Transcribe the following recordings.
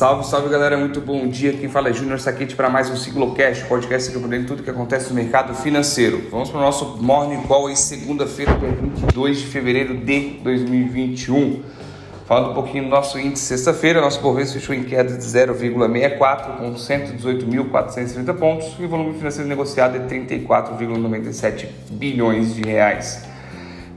Salve, salve galera, muito bom dia. Quem fala é Júnior Saquete para mais um Ciclocast, podcast que eu tudo que acontece no mercado financeiro. Vamos para o nosso Morning Call em segunda-feira, dia 22 de fevereiro de 2021. Falando um pouquinho do nosso índice sexta-feira, nosso Bovespa fechou em queda de 0,64 com 118.430 pontos e o volume financeiro negociado é 34,97 bilhões de reais.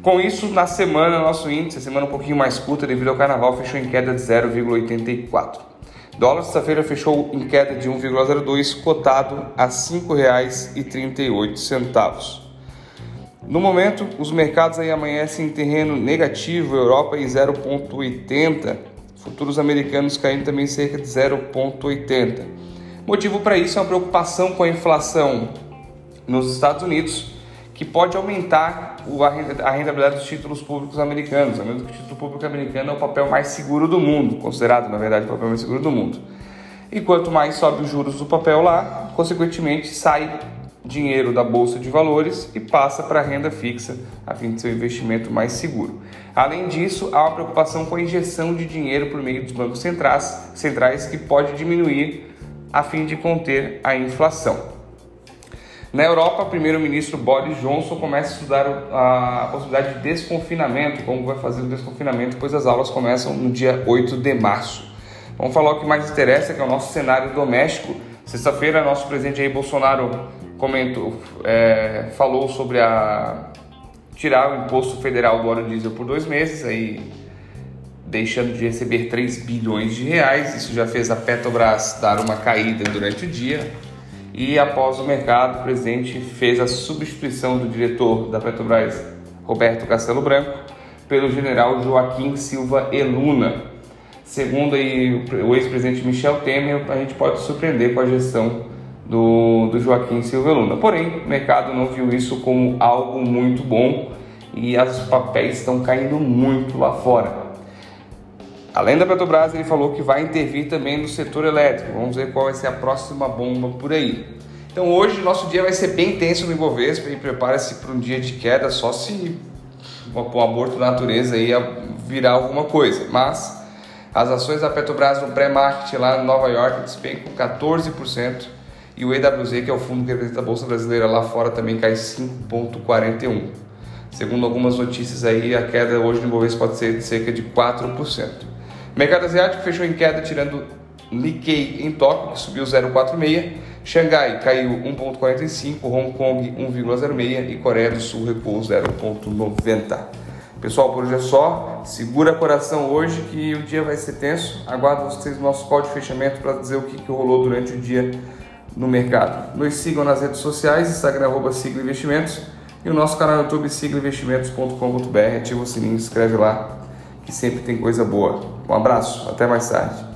Com isso, na semana, nosso índice, a semana um pouquinho mais curta devido ao carnaval, fechou em queda de 0,84. Dólar sexta-feira fechou em queda de 1,02, cotado a R$ 5,38. No momento, os mercados aí amanhecem em terreno negativo, Europa em 0,80, futuros americanos caindo também cerca de 0,80. Motivo para isso é uma preocupação com a inflação nos Estados Unidos, que pode aumentar a rentabilidade dos títulos públicos americanos. Lembrando que o título público americano é o papel mais seguro do mundo, considerado, na verdade, o papel mais seguro do mundo. E quanto mais sobe os juros do papel lá, consequentemente sai dinheiro da bolsa de valores e passa para a renda fixa, a fim de ser um investimento mais seguro. Além disso, há uma preocupação com a injeção de dinheiro por meio dos bancos centrais, centrais que pode diminuir a fim de conter a inflação. Na Europa, o primeiro-ministro Boris Johnson começa a estudar a possibilidade de desconfinamento, como vai fazer o desconfinamento, pois as aulas começam no dia 8 de março. Vamos falar o que mais interessa, que é o nosso cenário doméstico. Sexta-feira, nosso presidente Jair Bolsonaro comentou, é, falou sobre a tirar o imposto federal do óleo diesel por dois meses, aí deixando de receber 3 bilhões de reais. Isso já fez a Petrobras dar uma caída durante o dia e após o mercado, o presidente fez a substituição do diretor da Petrobras, Roberto Castelo Branco, pelo general Joaquim Silva Eluna. Segundo aí, o ex-presidente Michel Temer, a gente pode surpreender com a gestão do, do Joaquim Silva Eluna. Porém, o mercado não viu isso como algo muito bom e os papéis estão caindo muito lá fora. Além da Petrobras, ele falou que vai intervir também no setor elétrico. Vamos ver qual vai ser a próxima bomba por aí. Então hoje nosso dia vai ser bem tenso no Ibovespa e prepare-se para um dia de queda só se um aborto da natureza aí virar alguma coisa. Mas as ações da Petrobras no pré-market lá em Nova York despencam 14% e o EWZ, que é o fundo que representa a Bolsa Brasileira lá fora, também cai 5,41%. Segundo algumas notícias aí, a queda hoje no Ibovespa pode ser de cerca de 4%. Mercado asiático fechou em queda, tirando Nikkei em Tóquio, que subiu 0,46, Xangai caiu 1,45, Hong Kong 1,06 e Coreia do Sul recuou 0,90. Pessoal, por hoje é só. Segura coração hoje que o dia vai ser tenso. Aguardo vocês no nosso call de fechamento para dizer o que, que rolou durante o dia no mercado. Nos sigam nas redes sociais, Instagram, arroba Sigla Investimentos e o nosso canal no YouTube, siglainvestimentos.com.br. Ativa o sininho, inscreve lá que sempre tem coisa boa. Um abraço, até mais tarde.